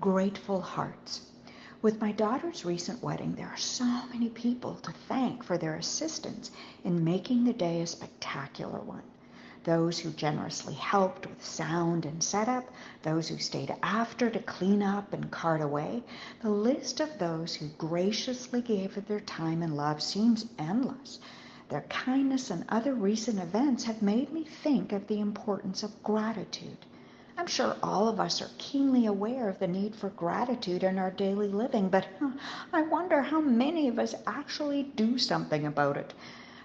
grateful hearts. With my daughter's recent wedding, there are so many people to thank for their assistance in making the day a spectacular one. Those who generously helped with sound and setup, those who stayed after to clean up and cart away. The list of those who graciously gave their time and love seems endless. Their kindness and other recent events have made me think of the importance of gratitude. I'm sure all of us are keenly aware of the need for gratitude in our daily living, but I wonder how many of us actually do something about it.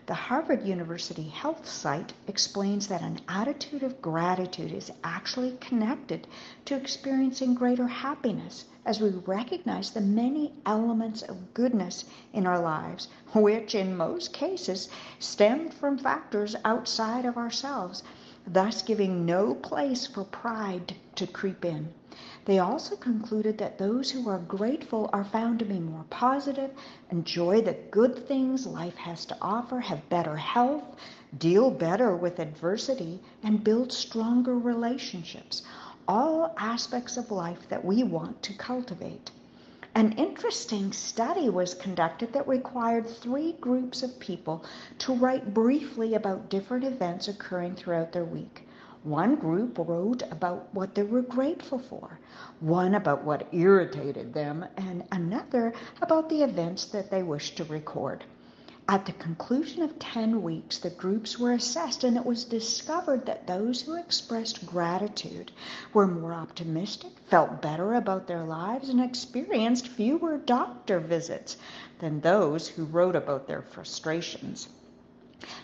The Harvard University Health site explains that an attitude of gratitude is actually connected to experiencing greater happiness as we recognize the many elements of goodness in our lives, which in most cases stem from factors outside of ourselves thus giving no place for pride to creep in. They also concluded that those who are grateful are found to be more positive, enjoy the good things life has to offer, have better health, deal better with adversity, and build stronger relationships. All aspects of life that we want to cultivate. An interesting study was conducted that required three groups of people to write briefly about different events occurring throughout their week. One group wrote about what they were grateful for, one about what irritated them, and another about the events that they wished to record. At the conclusion of 10 weeks, the groups were assessed, and it was discovered that those who expressed gratitude were more optimistic, felt better about their lives, and experienced fewer doctor visits than those who wrote about their frustrations.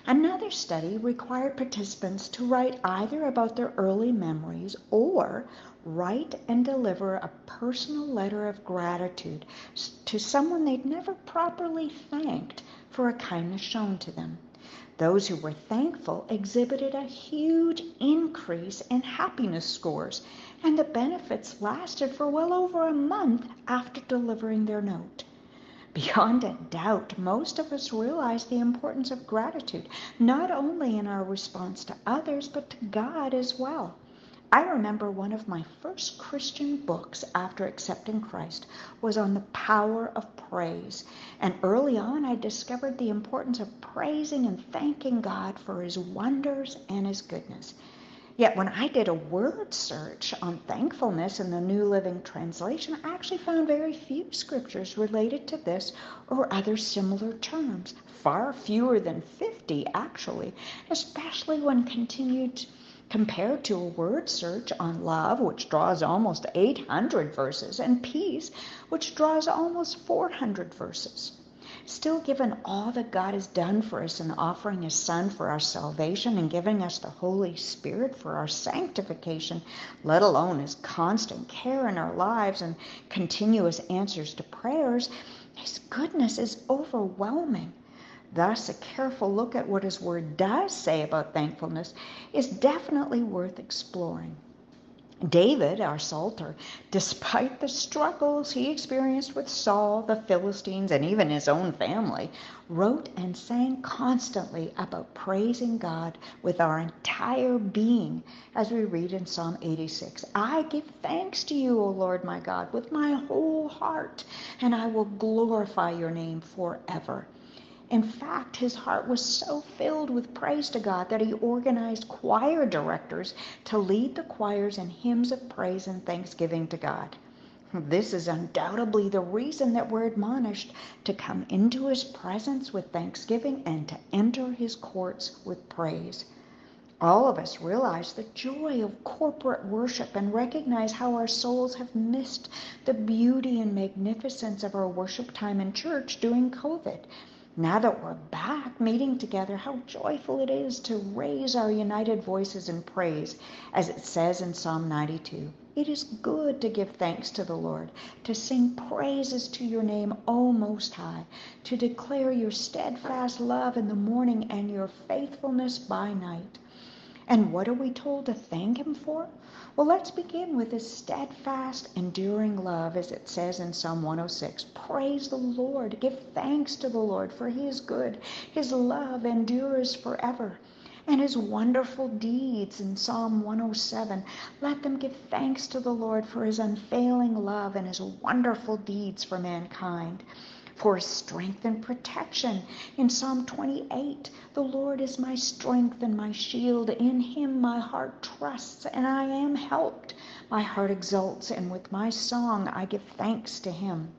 Another study required participants to write either about their early memories or write and deliver a personal letter of gratitude to someone they'd never properly thanked for a kindness shown to them. Those who were thankful exhibited a huge increase in happiness scores, and the benefits lasted for well over a month after delivering their note. Beyond a doubt, most of us realize the importance of gratitude, not only in our response to others, but to God as well. I remember one of my first Christian books after accepting Christ was on the power of praise. And early on, I discovered the importance of praising and thanking God for his wonders and his goodness. Yet when I did a word search on thankfulness in the New Living Translation, I actually found very few scriptures related to this or other similar terms. Far fewer than 50, actually, especially when continued compared to a word search on love, which draws almost 800 verses, and peace, which draws almost 400 verses. Still, given all that God has done for us in offering His Son for our salvation and giving us the Holy Spirit for our sanctification, let alone His constant care in our lives and continuous answers to prayers, His goodness is overwhelming. Thus, a careful look at what his word does say about thankfulness is definitely worth exploring. David, our Psalter, despite the struggles he experienced with Saul, the Philistines, and even his own family, wrote and sang constantly about praising God with our entire being, as we read in Psalm 86. I give thanks to you, O Lord my God, with my whole heart, and I will glorify your name forever. In fact, his heart was so filled with praise to God that he organized choir directors to lead the choirs in hymns of praise and thanksgiving to God. This is undoubtedly the reason that we're admonished to come into his presence with thanksgiving and to enter his courts with praise. All of us realize the joy of corporate worship and recognize how our souls have missed the beauty and magnificence of our worship time in church during COVID. Now that we're back meeting together, how joyful it is to raise our united voices in praise, as it says in Psalm 92. It is good to give thanks to the Lord, to sing praises to your name, O Most High, to declare your steadfast love in the morning and your faithfulness by night. And what are we told to thank Him for? Well, let's begin with his steadfast, enduring love, as it says in Psalm 106. Praise the Lord. Give thanks to the Lord, for he is good. His love endures forever. and his wonderful deeds in Psalm 107. Let them give thanks to the Lord for his unfailing love and his wonderful deeds for mankind. For strength and protection. In Psalm 28, the Lord is my strength and my shield. In him my heart trusts, and I am helped. My heart exults, and with my song I give thanks to him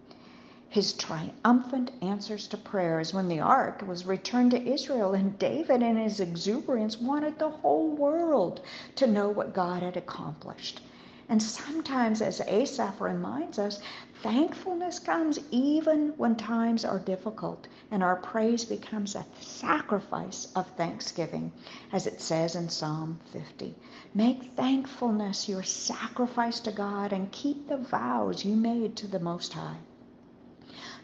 his triumphant answers to prayers when the ark was returned to Israel, and David, in his exuberance, wanted the whole world to know what God had accomplished. And sometimes, as Asaph reminds us, thankfulness comes even when times are difficult, and our praise becomes a sacrifice of thanksgiving, as it says in Psalm 50. Make thankfulness your sacrifice to God and keep the vows you made to the Most High.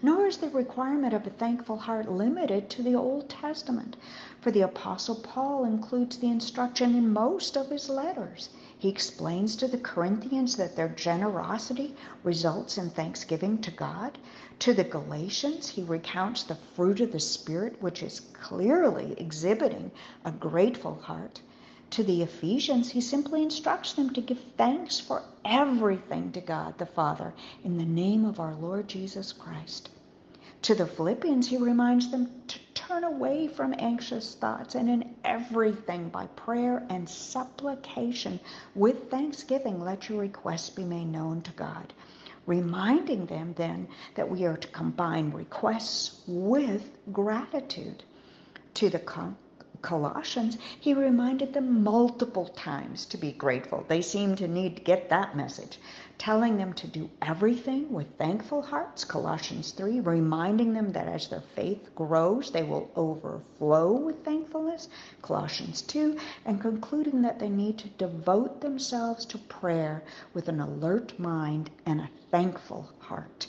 Nor is the requirement of a thankful heart limited to the Old Testament, for the Apostle Paul includes the instruction in most of his letters. He explains to the Corinthians that their generosity results in thanksgiving to God. To the Galatians, he recounts the fruit of the Spirit, which is clearly exhibiting a grateful heart. To the Ephesians, he simply instructs them to give thanks for everything to God the Father in the name of our Lord Jesus Christ. To the Philippians, he reminds them to turn away from anxious thoughts and in everything by prayer and supplication with thanksgiving let your requests be made known to God. Reminding them then that we are to combine requests with gratitude. To the Colossians, he reminded them multiple times to be grateful. They seem to need to get that message, telling them to do everything with thankful hearts, Colossians 3, reminding them that as their faith grows, they will overflow with thankfulness, Colossians 2, and concluding that they need to devote themselves to prayer with an alert mind and a thankful heart.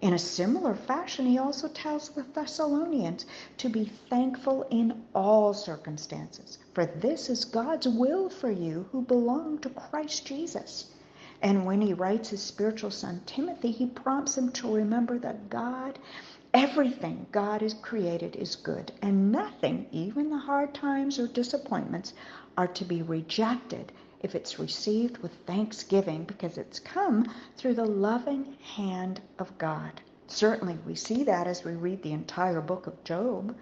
In a similar fashion, he also tells the Thessalonians to be thankful in all circumstances, for this is God's will for you who belong to Christ Jesus. And when he writes his spiritual son Timothy, he prompts him to remember that God, everything God has created is good, and nothing, even the hard times or disappointments, are to be rejected if it's received with thanksgiving because it's come through the loving hand of God. Certainly, we see that as we read the entire book of Job.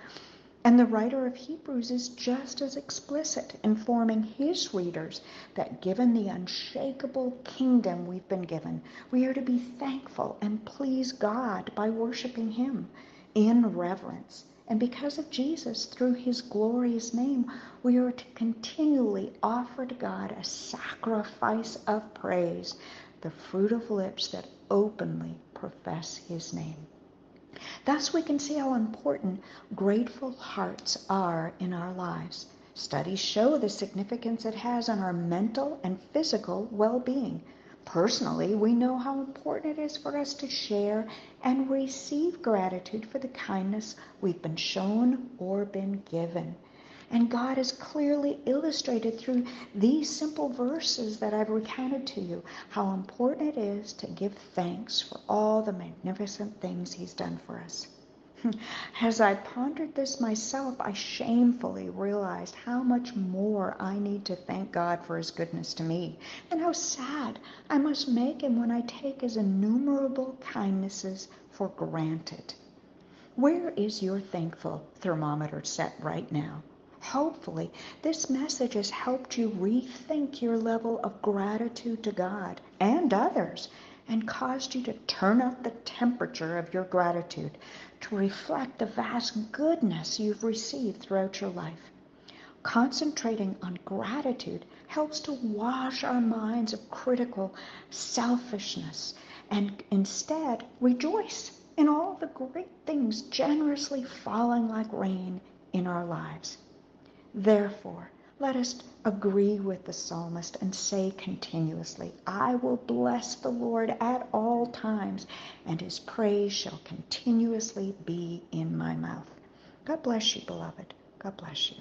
And the writer of Hebrews is just as explicit, informing his readers that given the unshakable kingdom we've been given, we are to be thankful and please God by worshiping Him in reverence and because of Jesus, through his glorious name, we are to continually offer to God a sacrifice of praise, the fruit of lips that openly profess his name. Thus, we can see how important grateful hearts are in our lives. Studies show the significance it has on our mental and physical well being. Personally, we know how important it is for us to share and receive gratitude for the kindness we've been shown or been given. And God has clearly illustrated through these simple verses that I've recounted to you how important it is to give thanks for all the magnificent things He's done for us. As I pondered this myself, I shamefully realized how much more I need to thank God for His goodness to me, and how sad I must make Him when I take His innumerable kindnesses for granted. Where is your thankful thermometer set right now? Hopefully, this message has helped you rethink your level of gratitude to God and others and caused you to turn up the temperature of your gratitude to reflect the vast goodness you've received throughout your life. Concentrating on gratitude helps to wash our minds of critical selfishness and instead rejoice in all the great things generously falling like rain in our lives. Therefore, let us agree with the psalmist and say continuously, I will bless the Lord at all times, and his praise shall continuously be in my mouth. God bless you, beloved. God bless you.